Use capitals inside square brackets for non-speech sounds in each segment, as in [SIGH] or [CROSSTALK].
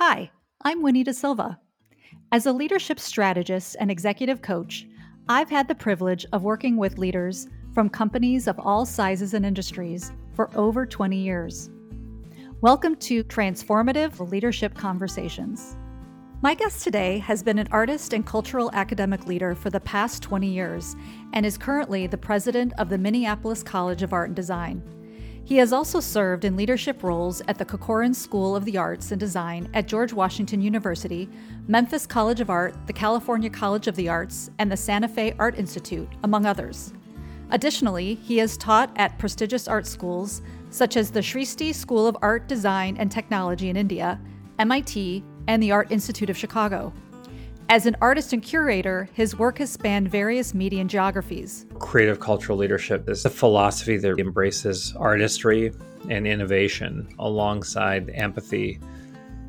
Hi, I'm Winnie De Silva. As a leadership strategist and executive coach, I've had the privilege of working with leaders from companies of all sizes and industries for over 20 years. Welcome to Transformative Leadership Conversations. My guest today has been an artist and cultural academic leader for the past 20 years and is currently the president of the Minneapolis College of Art and Design. He has also served in leadership roles at the Corcoran School of the Arts and Design at George Washington University, Memphis College of Art, the California College of the Arts, and the Santa Fe Art Institute, among others. Additionally, he has taught at prestigious art schools such as the Srishti School of Art, Design, and Technology in India, MIT, and the Art Institute of Chicago. As an artist and curator, his work has spanned various media and geographies. Creative cultural leadership is a philosophy that embraces artistry and innovation alongside empathy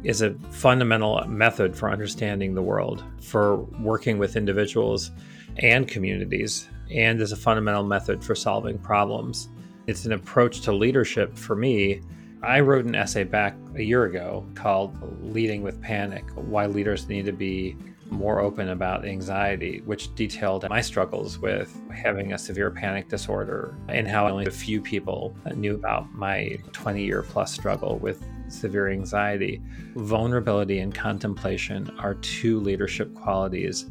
is a fundamental method for understanding the world, for working with individuals and communities, and is a fundamental method for solving problems. It's an approach to leadership for me. I wrote an essay back a year ago called Leading with Panic Why Leaders Need to Be more open about anxiety, which detailed my struggles with having a severe panic disorder and how only a few people knew about my 20 year plus struggle with severe anxiety. Vulnerability and contemplation are two leadership qualities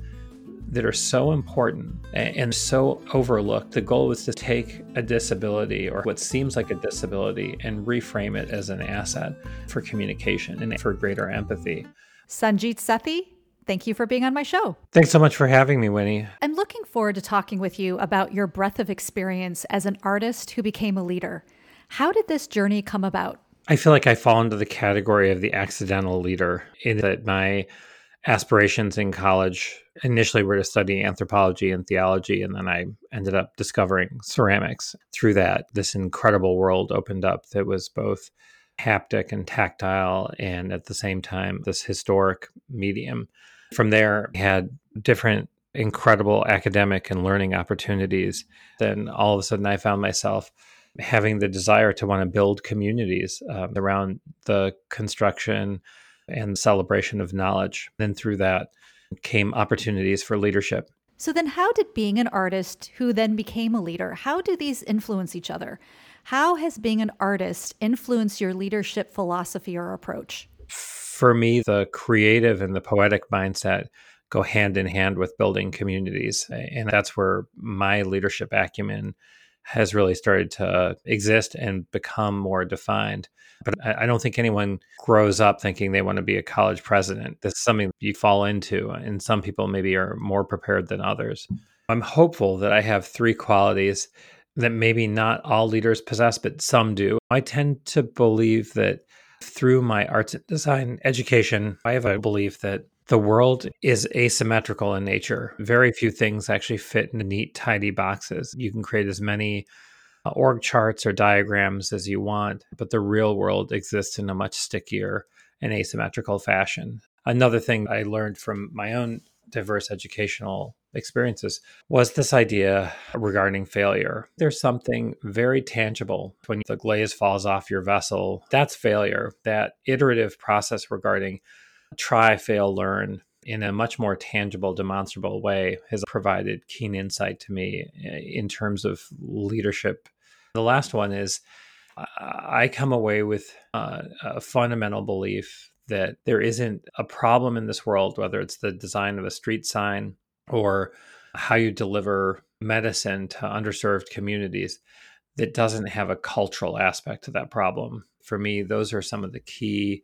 that are so important and so overlooked. The goal was to take a disability or what seems like a disability and reframe it as an asset for communication and for greater empathy. Sanjit Sethi Thank you for being on my show. Thanks so much for having me, Winnie. I'm looking forward to talking with you about your breadth of experience as an artist who became a leader. How did this journey come about? I feel like I fall into the category of the accidental leader in that my aspirations in college initially were to study anthropology and theology and then I ended up discovering ceramics. Through that, this incredible world opened up that was both haptic and tactile and at the same time this historic medium from there, had different incredible academic and learning opportunities. Then all of a sudden, I found myself having the desire to want to build communities um, around the construction and celebration of knowledge. Then through that came opportunities for leadership. So then how did being an artist who then became a leader, how do these influence each other? How has being an artist influenced your leadership philosophy or approach? For me, the creative and the poetic mindset go hand in hand with building communities. And that's where my leadership acumen has really started to exist and become more defined. But I don't think anyone grows up thinking they want to be a college president. This is something you fall into, and some people maybe are more prepared than others. I'm hopeful that I have three qualities that maybe not all leaders possess, but some do. I tend to believe that through my arts and design education, I have a belief that the world is asymmetrical in nature. Very few things actually fit into neat, tidy boxes. You can create as many uh, org charts or diagrams as you want, but the real world exists in a much stickier and asymmetrical fashion. Another thing I learned from my own diverse educational experiences was this idea regarding failure. There's something very tangible when the glaze falls off your vessel. That's failure. That iterative process regarding try, fail, learn in a much more tangible, demonstrable way has provided keen insight to me eh, in terms of leadership. The last one is I come away with uh, a fundamental belief that there isn't a problem in this world, whether it's the design of a street sign or how you deliver medicine to underserved communities that doesn't have a cultural aspect to that problem. For me, those are some of the key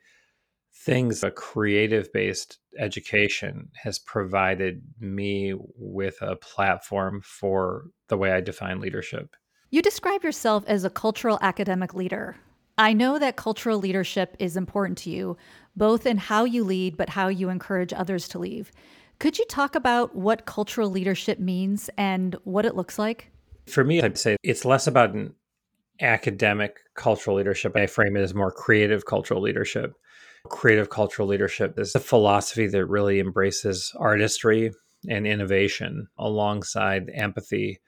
things a creative based education has provided me with a platform for the way I define leadership. You describe yourself as a cultural academic leader. I know that cultural leadership is important to you, both in how you lead, but how you encourage others to lead. Could you talk about what cultural leadership means and what it looks like? For me, I'd say it's less about an academic cultural leadership. I frame it as more creative cultural leadership. Creative cultural leadership is a philosophy that really embraces artistry and innovation alongside empathy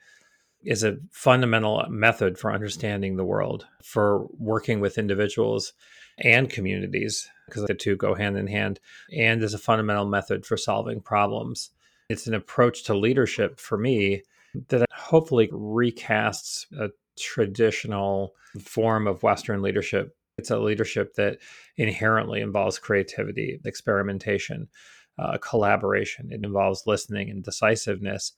is a fundamental method for understanding the world, for working with individuals and communities because the two go hand in hand and is a fundamental method for solving problems. It's an approach to leadership for me that hopefully recasts a traditional form of Western leadership. It's a leadership that inherently involves creativity, experimentation, uh, collaboration. It involves listening and decisiveness,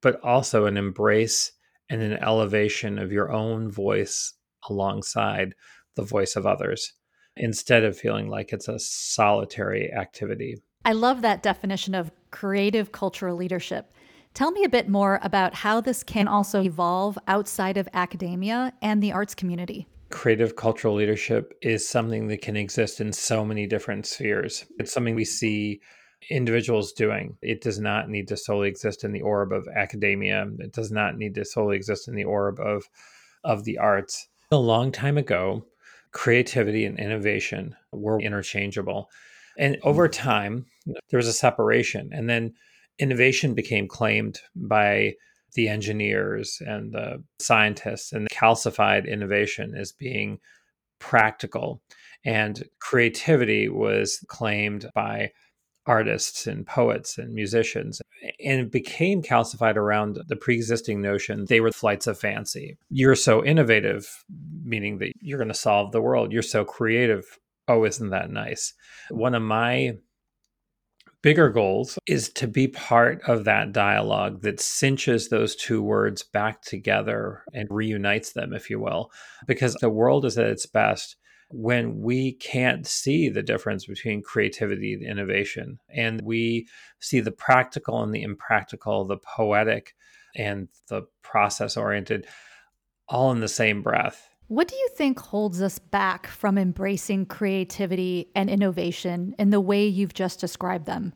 but also an embrace and an elevation of your own voice alongside the voice of others instead of feeling like it's a solitary activity. I love that definition of creative cultural leadership. Tell me a bit more about how this can also evolve outside of academia and the arts community. Creative cultural leadership is something that can exist in so many different spheres. It's something we see individuals doing. It does not need to solely exist in the orb of academia. It does not need to solely exist in the orb of of the arts. A long time ago, creativity and innovation were interchangeable. And hmm. over time, there was a separation. And then innovation became claimed by the engineers and the scientists and calcified innovation as being practical. And creativity was claimed by artists and poets and musicians. And it became calcified around the pre existing notion they were flights of fancy. You're so innovative, meaning that you're going to solve the world. You're so creative. Oh, isn't that nice? One of my bigger goals is to be part of that dialogue that cinches those two words back together and reunites them, if you will, because the world is at its best when we can't see the difference between creativity and innovation and we see the practical and the impractical the poetic and the process oriented all in the same breath what do you think holds us back from embracing creativity and innovation in the way you've just described them?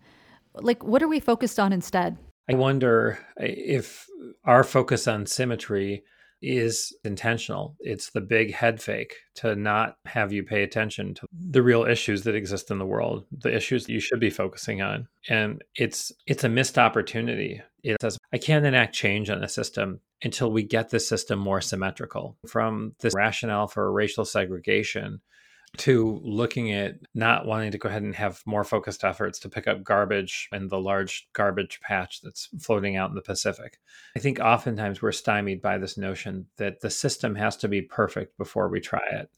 Like, what are we focused on instead? I wonder uh, if our focus on symmetry is intentional. It's the big head fake to not have you pay attention to the real issues that exist in the world, the issues that you should be focusing on. And it's it's a missed opportunity. It says I can't enact change on a system until we get the system more symmetrical. From this rationale for racial segregation to looking at not wanting to go ahead and have more focused efforts to pick up garbage in the large garbage patch that's floating out in the Pacific. I think oftentimes we're stymied by this notion that the system has to be perfect before we try it.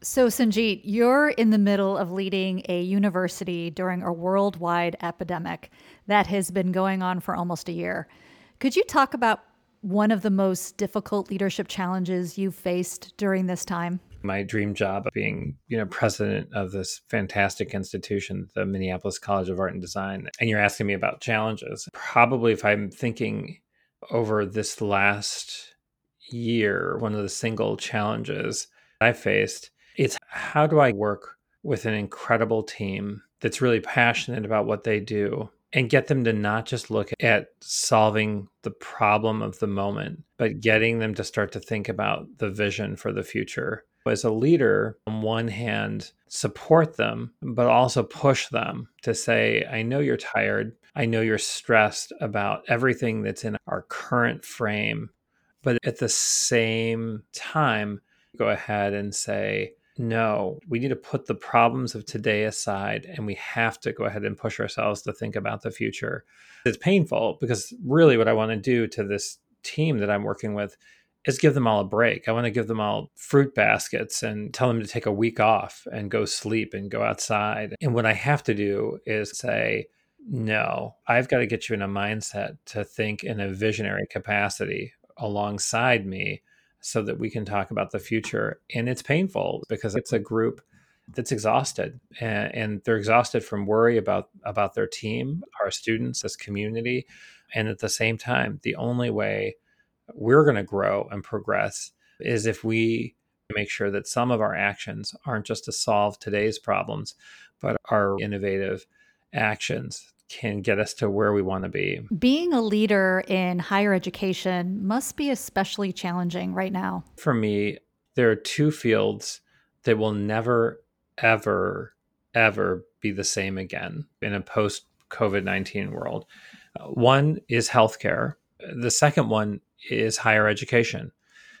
So, Sanjit, you're in the middle of leading a university during a worldwide epidemic that has been going on for almost a year. Could you talk about one of the most difficult leadership challenges you've faced during this time? my dream job of being, you know, president of this fantastic institution, the Minneapolis College of Art and Design. And you're asking me about challenges. Probably if I'm thinking over this last year, one of the single challenges I faced, it's how do I work with an incredible team that's really passionate about what they do and get them to not just look at solving the problem of the moment, but getting them to start to think about the vision for the future as a leader, on one hand, support them, but also push them to say, I know you're tired. I know you're stressed about everything that's in our current frame. But at the same time, go ahead and say, no, we need to put the problems of today aside and we have to go ahead and push ourselves to think about the future. It's painful because really what I want to do to this team that I'm working with is give them all a break. I want to give them all fruit baskets and tell them to take a week off and go sleep and go outside. And what I have to do is say, no, I've got to get you in a mindset to think in a visionary capacity alongside me so that we can talk about the future. And it's painful because it's a group that's exhausted and, and, they're exhausted from worry about about their team, our students, this community. And at the same time, the only way we're going to grow and progress is if we make sure that some of our actions aren't just to solve today's problems, but our innovative actions can get us to where we want to be. Being a leader in higher education must be especially challenging right now. For me, there are two fields that will never, ever, ever be the same again in a post COVID 19 world. Uh, one is healthcare, the second one is higher education.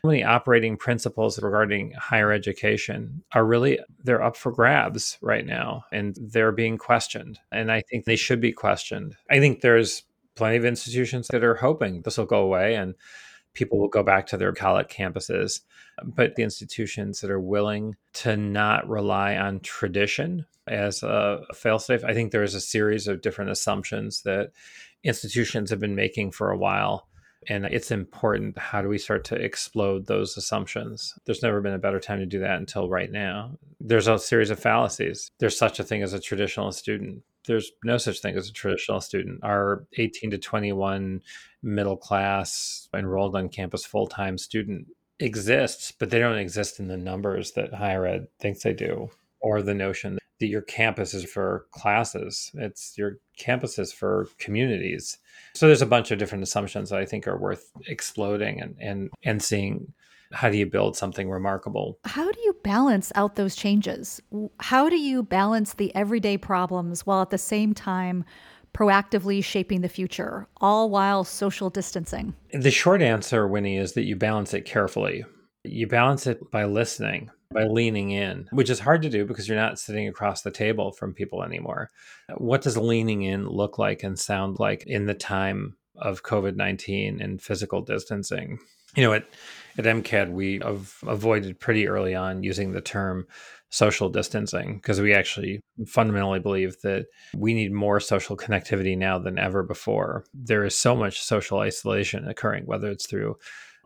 Many operating principles regarding higher education are really they're up for grabs right now and they're being questioned and i think they should be questioned. I think there's plenty of institutions that are hoping this will go away and people will go back to their college campuses but the institutions that are willing to not rely on tradition as a failsafe i think there's a series of different assumptions that institutions have been making for a while and it's important. How do we start to explode those assumptions? There's never been a better time to do that until right now. There's a series of fallacies. There's such a thing as a traditional student. There's no such thing as a traditional student. Our 18 to 21 middle class enrolled on campus full time student exists, but they don't exist in the numbers that higher ed thinks they do, or the notion that your campus is for classes. It's your campus is for communities. So there's a bunch of different assumptions that I think are worth exploding and and and seeing how do you build something remarkable? How do you balance out those changes? How do you balance the everyday problems while at the same time proactively shaping the future, all while social distancing? The short answer, Winnie, is that you balance it carefully. You balance it by listening by leaning in, which is hard to do because you're not sitting across the table from people anymore. What does leaning in look like and sound like in the time of COVID 19 and physical distancing? You know, at, at MCAD, we avoided pretty early on using the term social distancing because we actually fundamentally believe that we need more social connectivity now than ever before. There is so much social isolation occurring, whether it's through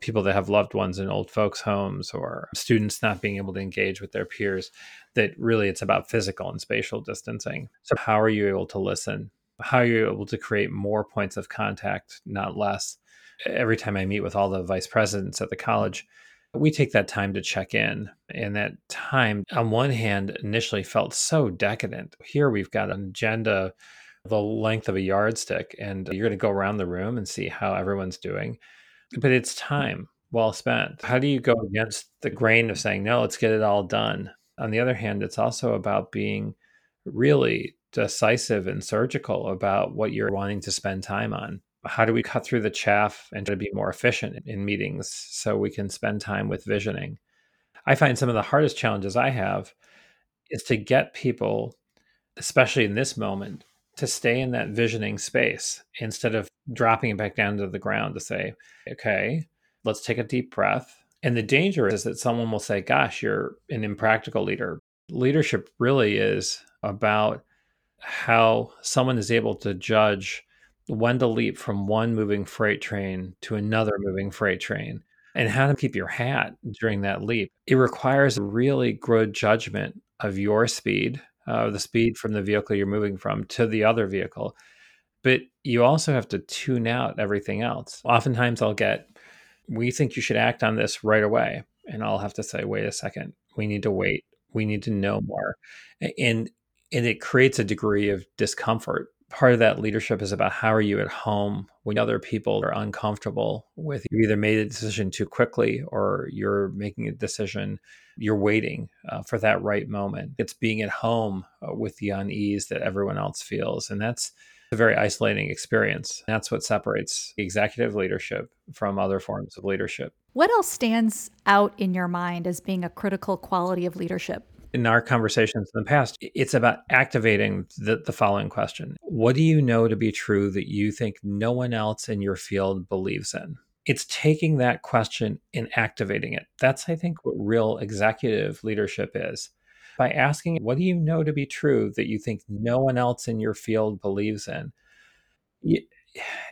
people that have loved ones in old folks' homes or students not being able to engage with their peers, that really it's about physical and spatial distancing. So, how are you able to listen? How are you able to create more points of contact, not less? Every time I meet with all the vice presidents at the college, we take that time to check in. And that time, on one hand, initially felt so decadent. Here we've got an agenda the length of a yardstick, and you're going to go around the room and see how everyone's doing but it's time well spent. How do you go against the grain of saying, no, let's get it all done? On the other hand, it's also about being really decisive and surgical about what you're wanting to spend time on. How do we cut through the chaff and try to be more efficient in meetings so we can spend time with visioning? I find some of the hardest challenges I have is to get people, especially in this moment, to stay in that visioning space instead of dropping it back down to the ground to say, okay, let's take a deep breath. And the danger is that someone will say, gosh, you're an impractical leader. Leadership really is about how someone is able to judge when to leap from one moving freight train to another moving freight train and how to keep your hat during that leap. It requires really good judgment of your speed, uh, the speed from the vehicle you're moving from to the other vehicle. But you also have to tune out everything else. Oftentimes I'll get, we think you should act on this right away. And I'll have to say, wait a second, we need to wait. We need to know more. And and it creates a degree of discomfort. Part of that leadership is about how are you at home when other people are uncomfortable with you either made a decision too quickly or you're making a decision you're waiting uh, for that right moment it's being at home uh, with the unease that everyone else feels and that's a very isolating experience. That's what separates executive leadership from other forms of leadership. What else stands out in your mind as being a critical quality of leadership? In our conversations in the past, it's about activating the, the following question What do you know to be true that you think no one else in your field believes in? It's taking that question and activating it. That's, I think, what real executive leadership is by asking, What do you know to be true that you think no one else in your field believes in? It,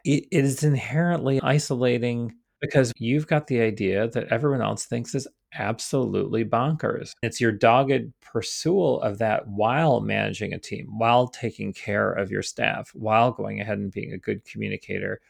is inherently isolating because you've got the idea that everyone else thinks is absolutely bonkers. It's your dogged pursuit of that while managing a team, while taking care of your staff, while going ahead and being a good communicator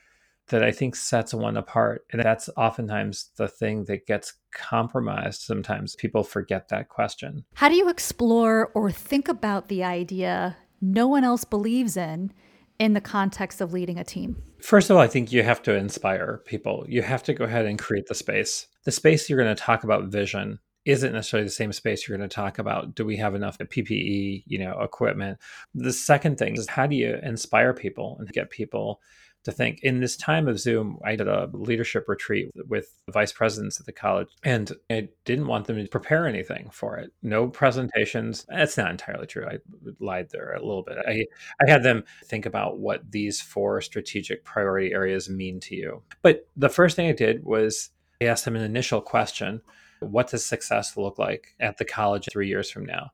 that I think sets one apart. And that's oftentimes the thing that gets compromised. Sometimes people forget that question. How do you explore or think about the idea no one else believes in in the context of leading a team? First of all, I think you have to inspire people. You have to go ahead and create the space. The space you're going to talk about vision isn't necessarily the same space you're going to talk about do we have enough PPE, you know, equipment. The second thing is how do you inspire people and get people to think. In this time of Zoom, I did a leadership retreat with the vice presidents at the college, and I didn't want them to prepare anything for it. No presentations. That's not entirely true. I lied there a little bit. I, I had them think about what these four strategic priority areas mean to you. But the first thing I did was I asked them an initial question What does success look like at the college three years from now?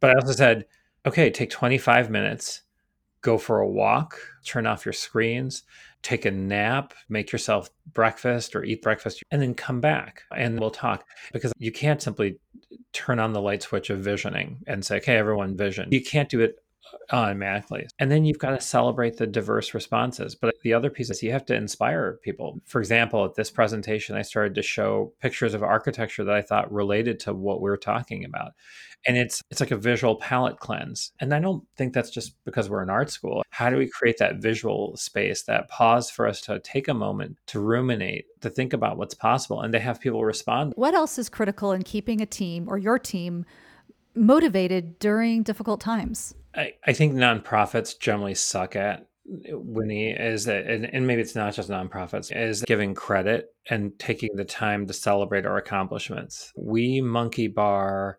But I also said, okay, take 25 minutes go for a walk, turn off your screens, take a nap, make yourself breakfast or eat breakfast, and then come back and we'll talk. Because you can't simply turn on the light switch of visioning and say, okay, everyone vision. You can't do it automatically. And then you've got to celebrate the diverse responses. But the other piece is you have to inspire people. For example, at this presentation, I started to show pictures of architecture that I thought related to what we are talking about. And it's it's like a visual palette cleanse. And I don't think that's just because we're in art school. How do we create that visual space, that pause for us to take a moment to ruminate, to think about what's possible and to have people respond? What else is critical in keeping a team or your team motivated during difficult times? I, think nonprofits generally suck at Winnie is that, and, maybe it's not just nonprofits, is giving credit and taking the time to celebrate our accomplishments. We monkey bar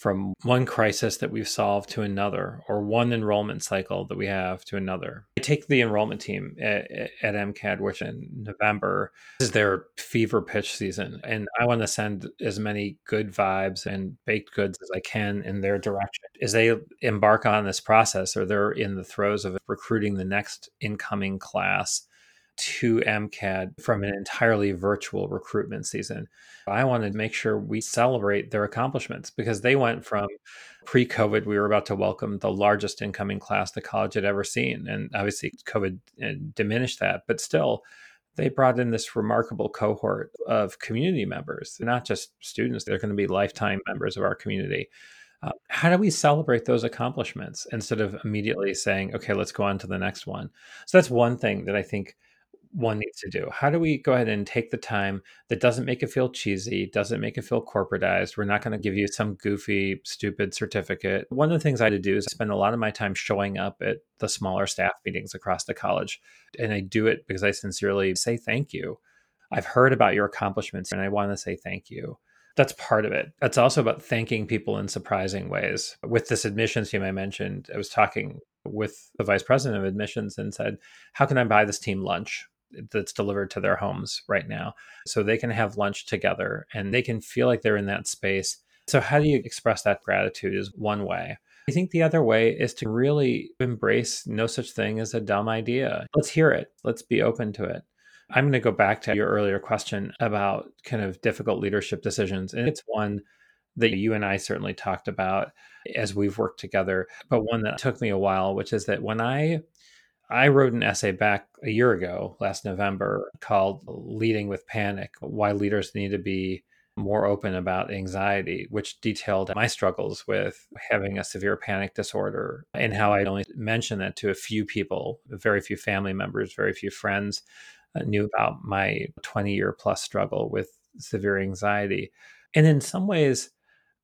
from one crisis that we've solved to another, or one enrollment cycle that we have to another. I take the enrollment team at, at MCAD, which in November is their fever pitch season. And I want to send as many good vibes and baked goods as I can in their direction. As they embark on this process, or they're in the throes of recruiting the next incoming class to MCAD from an entirely virtual recruitment season. I wanted to make sure we celebrate their accomplishments because they went from pre COVID, we were about to welcome the largest incoming class the college had ever seen. And obviously, COVID uh, diminished that, but still, they brought in this remarkable cohort of community members, They're not just students, they're going to be lifetime members of our community. Uh, how do we celebrate those accomplishments instead of immediately saying, okay, let's go on to the next one? So that's one thing that I think one needs to do. How do we go ahead and take the time that doesn't make it feel cheesy, doesn't make it feel corporatized? We're not going to give you some goofy, stupid certificate. One of the things I do is I spend a lot of my time showing up at the smaller staff meetings across the college. And I do it because I sincerely say thank you. I've heard about your accomplishments and I want to say thank you. That's part of it. That's also about thanking people in surprising ways. With this admissions team I mentioned, I was talking with the vice president of admissions and said, How can I buy this team lunch? That's delivered to their homes right now. So they can have lunch together and they can feel like they're in that space. So, how do you express that gratitude is one way. I think the other way is to really embrace no such thing as a dumb idea. Let's hear it, let's be open to it. I'm going to go back to your earlier question about kind of difficult leadership decisions. And it's one that you and I certainly talked about as we've worked together, but one that took me a while, which is that when I I wrote an essay back a year ago, last November, called Leading with Panic Why Leaders Need to Be More Open About Anxiety, which detailed my struggles with having a severe panic disorder and how I only mentioned that to a few people, very few family members, very few friends uh, knew about my 20 year plus struggle with severe anxiety. And in some ways,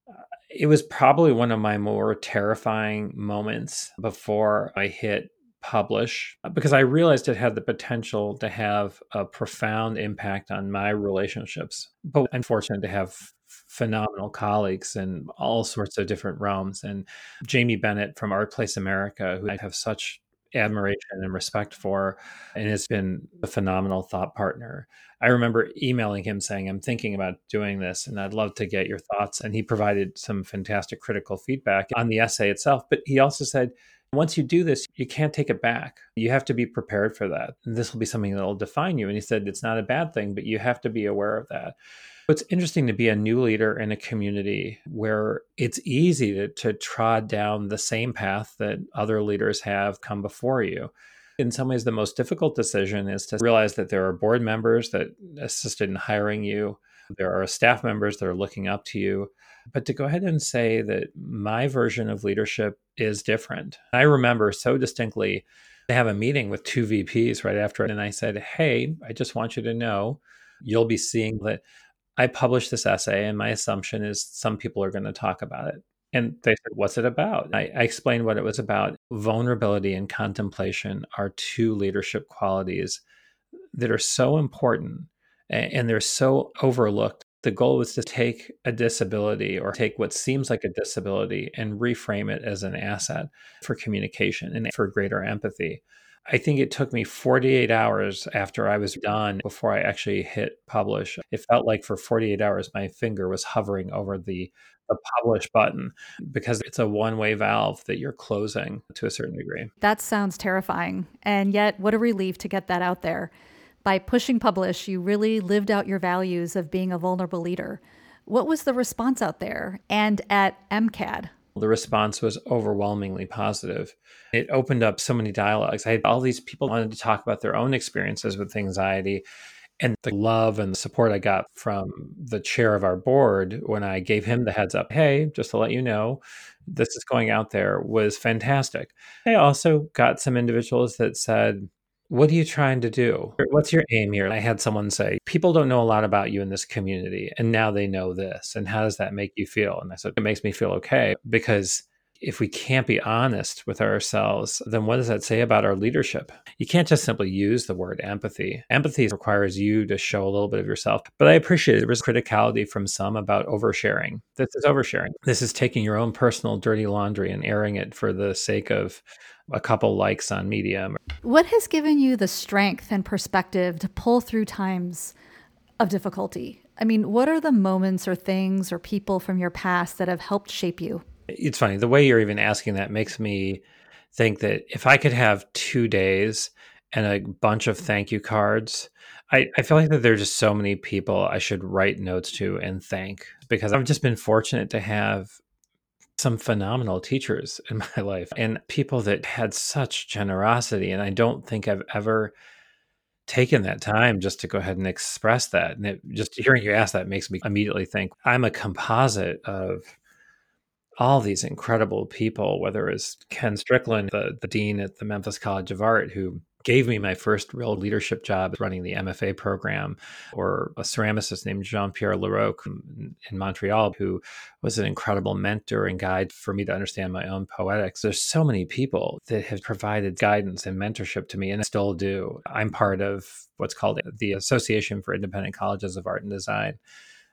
uh, it was probably one of my more terrifying moments before I hit publish uh, because I realized it had the potential to have a profound impact on my relationships. But I'm fortunate to have phenomenal colleagues in all sorts of different realms. And Jamie Bennett from ArtPlace America, who I have such admiration and respect for, and has been a phenomenal thought partner. I remember emailing him saying, I'm thinking about doing this and I'd love to get your thoughts. And he provided some fantastic critical feedback on the essay itself. But he also said, once you do this, you can't take it back. You have to be prepared for that. And this will be something that will define you. And he said, it's not a bad thing, but you have to be aware of that. It's interesting to be a new leader in a community where it's easy to, to trod down the same path that other leaders have come before you. In some ways, the most difficult decision is to realize that there are board members that assisted in hiring you, there are staff members that are looking up to you. But to go ahead and say that my version of leadership is different. I remember so distinctly to have a meeting with two VPs right after it. And I said, Hey, I just want you to know you'll be seeing that I published this essay, and my assumption is some people are going to talk about it. And they said, What's it about? I, I, explained what it was about. Vulnerability and contemplation are two leadership qualities that are so important and they're so overlooked. The goal was to take a disability or take what seems like a disability and reframe it as an asset for communication and for greater empathy. I think it took me 48 hours after I was done before I actually hit publish. It felt like for 48 hours, my finger was hovering over the, the publish button because it's a one way valve that you're closing to a certain degree. That sounds terrifying. And yet, what a relief to get that out there. By pushing publish, you really lived out your values of being a vulnerable leader. What was the response out there and at MCAD? the response was overwhelmingly positive. It opened up so many dialogues. I had all these people wanted to talk about their own experiences with anxiety and the love and the support I got from the chair of our board when I gave him the heads up, hey, just to let you know, this is going out there was fantastic. I also got some individuals that said, what are you trying to do? What's your aim here? I had someone say, People don't know a lot about you in this community, and now they know this. And how does that make you feel? And I said, It makes me feel okay because if we can't be honest with ourselves, then what does that say about our leadership? You can't just simply use the word empathy. Empathy requires you to show a little bit of yourself. But I appreciate there was criticality from some about oversharing. This is oversharing. This is taking your own personal dirty laundry and airing it for the sake of a couple likes on Medium. What has given you the strength and perspective to pull through times of difficulty? I mean, what are the moments or things or people from your past that have helped shape you? It's funny. The way you're even asking that makes me think that if I could have two days and a bunch of thank you cards, I, I feel like that there's just so many people I should write notes to and thank because I've just been fortunate to have some phenomenal teachers [LAUGHS] in my life and people that had such generosity. And I don't think I've ever taken that time just to go ahead and express that. And it, just hearing you ask that makes me immediately think I'm a composite of all these incredible people, whether it's Ken Strickland, the, the dean at the Memphis College of Art, who gave me my first real leadership job running the MFA program, or a ceramicist named Jean Pierre Larocque in Montreal, who was an incredible mentor and guide for me to understand my own poetics. There's so many people that have provided guidance and mentorship to me and still do. I'm part of what's called the Association for Independent Colleges of Art and Design.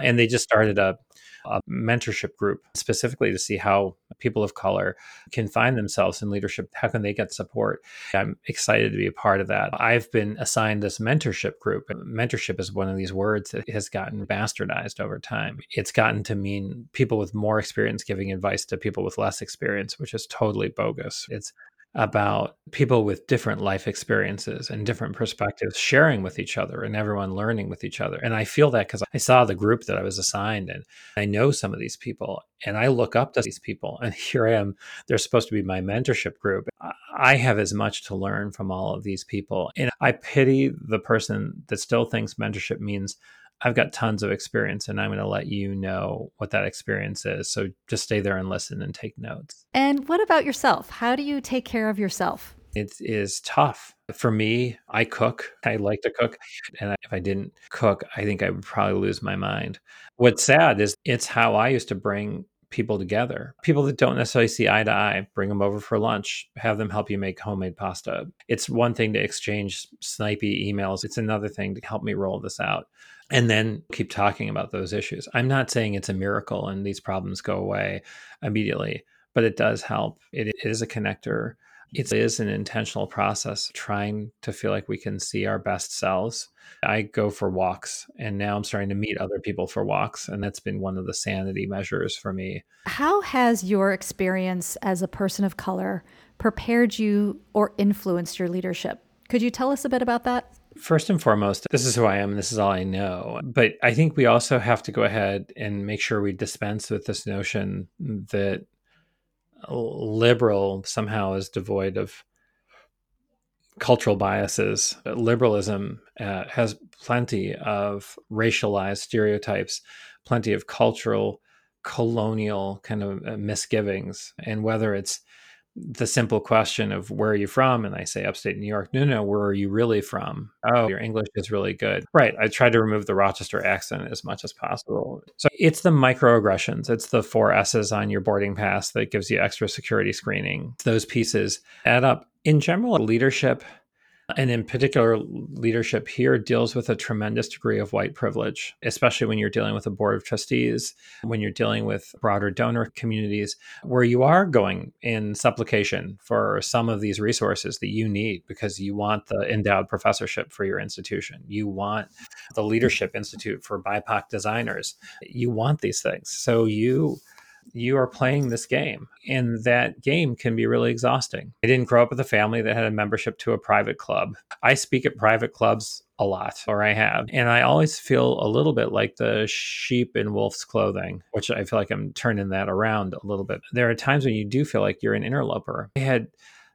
And they just started a a mentorship group specifically to see how people of color can find themselves in leadership. How can they get support? I'm excited to be a part of that. I've been assigned this mentorship group. Mentorship is one of these words that has gotten bastardized over time. It's gotten to mean people with more experience giving advice to people with less experience, which is totally bogus. It's about people with different life experiences and different perspectives sharing with each other and everyone learning with each other. And I feel that because I saw the group that I was assigned and I know some of these people and I look up to these people. [LAUGHS] And here I am, they're supposed to be my mentorship group. I have as much to learn from all of these people. And I pity the person that still thinks mentorship means I've got tons of experience and I'm going to let you know what that experience is. So just stay there and listen and take notes. And what about yourself? How do you take care of yourself? It is tough. For me, I cook. I like to cook. And if I didn't cook, I think I would probably lose my mind. What's sad is it's how I used to bring people together. People that don't necessarily see eye to eye, bring them over for lunch, have them help you make homemade pasta. It's one thing to exchange snipey emails, it's another thing to help me roll this out and then keep talking about those issues. I'm not saying it's a miracle and these problems go away immediately, but it does help. It is a connector. It is an intentional process trying to feel like we can see our best selves I go for walks and now I'm starting to meet other people for walks. And that's been one of the sanity measures for me. How has your experience as a person of color prepared you or influenced your leadership? Could you tell us a bit about that? First and foremost, this is who I am this is all I know. But I think we also have to go ahead and make sure we dispense with this notion that liberal somehow is devoid of cultural biases. Liberalism uh, has plenty of racialized stereotypes, plenty of cultural, colonial kind of uh, misgivings. And whether it's the simple question of where are you from? And I say upstate New York. No, no, where are you really from? Oh, your English is really good. Right. I try to remove the Rochester accent as much as possible. So it's the microaggressions. It's the four S's on your boarding pass that gives you extra security screening. Those pieces add up. In general, leadership and in particular, leadership here deals with a tremendous degree of white privilege, especially when you're dealing with a board of trustees, when you're dealing with broader donor communities, where you are going in supplication for some of these resources that you need because you want the endowed professorship for your institution. You want the Leadership Institute for BIPOC designers. You want these things. So you you are playing this game and that game can be really exhausting. I didn't grow up with a family that had a membership to a private club. I speak at private clubs a lot, or I have, and I always feel a little bit like the sheep in wolf's clothing, which I feel like I'm turning that around a little bit. There are times when you do feel like you're an interloper. I had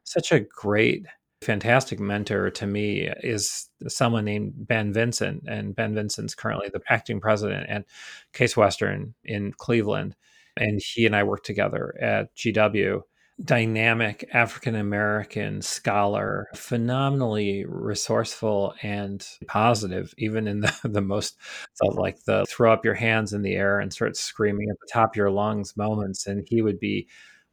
such a great fantastic mentor to me is someone named Ben Vinson. And Ben Vinson's currently the acting president at Case Western in Cleveland and he and I worked together at GW. Dynamic African American scholar, phenomenally resourceful and positive, even in the, [LAUGHS] the most like the throw up your hands in the air and start screaming at the top of your lungs moments. And he would be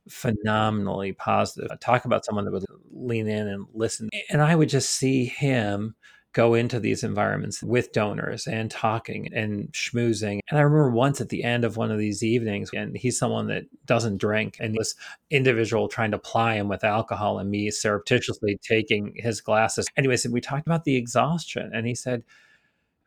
phenomenally positive. Talk about someone that would lean in and listen. And I would just see him go into these environments with donors and talking and schmoozing. And I remember once at the end of one of these evenings, and he's someone that doesn't drink, and this individual trying to ply him with alcohol and me surreptitiously taking his glasses. Anyways, we talked about the exhaustion, and he said,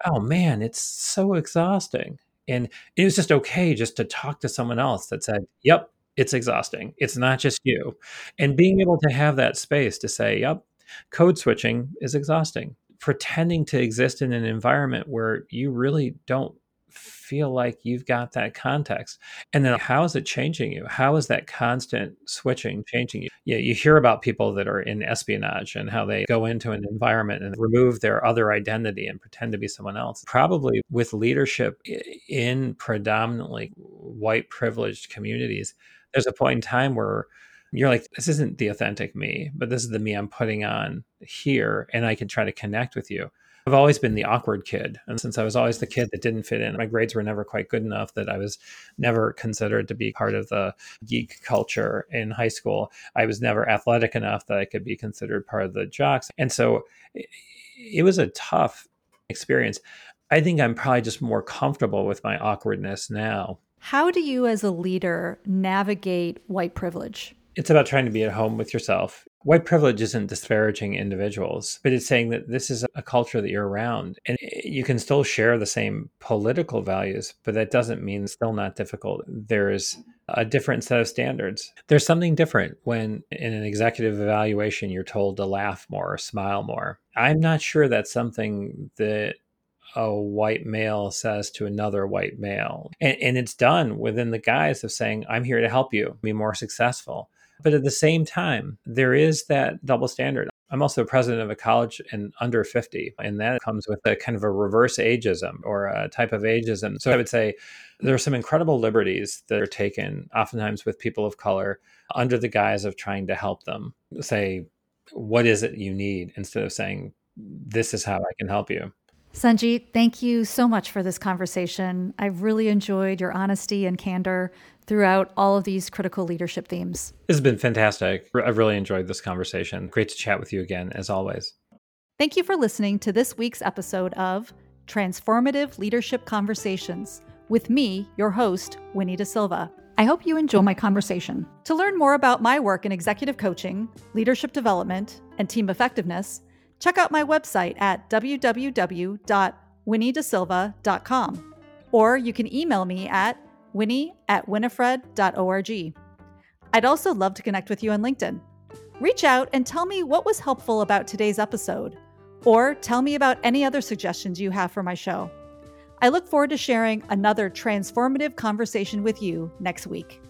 Oh man, it's so exhausting. And it was just okay just to talk to someone else that said, Yep, it's exhausting. It's not just you. And being able to have that space to say, Yep, code switching is exhausting pretending to exist in an environment where you really don't feel like you've got that context. And then how is it changing you? How is that constant switching changing you? Yeah, you hear about people that are in espionage and how they go into an environment and remove their other identity and pretend to be someone else. Probably with leadership in predominantly white privileged communities, there's a point in time where you're like, this isn't the authentic me, but this is the me I'm putting on here, and I can try to connect with you. I've always been the awkward kid. And since I was always the kid that didn't fit in, my grades were never quite good enough that I was never considered to be part of the geek culture in high school. I was never athletic enough that I could be considered part of the jocks. And so it was a tough experience. I think I'm probably just more comfortable with my awkwardness now. How do you, as a leader, navigate white privilege? It's about trying to be at home with yourself. White privilege isn't disparaging individuals, but it's saying that this is a culture that you're around and you can still share the same political values, but that doesn't mean it's still not difficult. There's a different set of standards. There's something different when in an executive evaluation you're told to laugh more or smile more. I'm not sure that's something that a white male says to another white male. And, and, it's done within the guise of saying, I'm here to help you be more successful. But at the same time, there is that double standard. I'm also president of a college and under 50, and that comes with a kind of a reverse ageism or a type of ageism. So I would say there are some incredible liberties that are taken, oftentimes with people of color, under the guise of trying to help them. Say, what is it you need instead of saying, this is how I can help you. Sanjit, thank you so much for this conversation. I've really enjoyed your honesty and candor throughout all of these critical leadership themes. This has been fantastic. I've really enjoyed this conversation. Great to chat with you again, as always. Thank you for listening to this week's episode of Transformative Leadership Conversations with me, your host, Winnie De Silva. I hope you enjoy my conversation. To learn more about my work in executive coaching, leadership development, and team effectiveness, check out my website at www.winniedesilva.com. Or you can email me at winnie at winifred.org. I'd also love to connect with you on LinkedIn. Reach out and tell me what was helpful about today's episode, or tell me about any other suggestions you have for my show. I look forward to sharing another transformative conversation with you next week.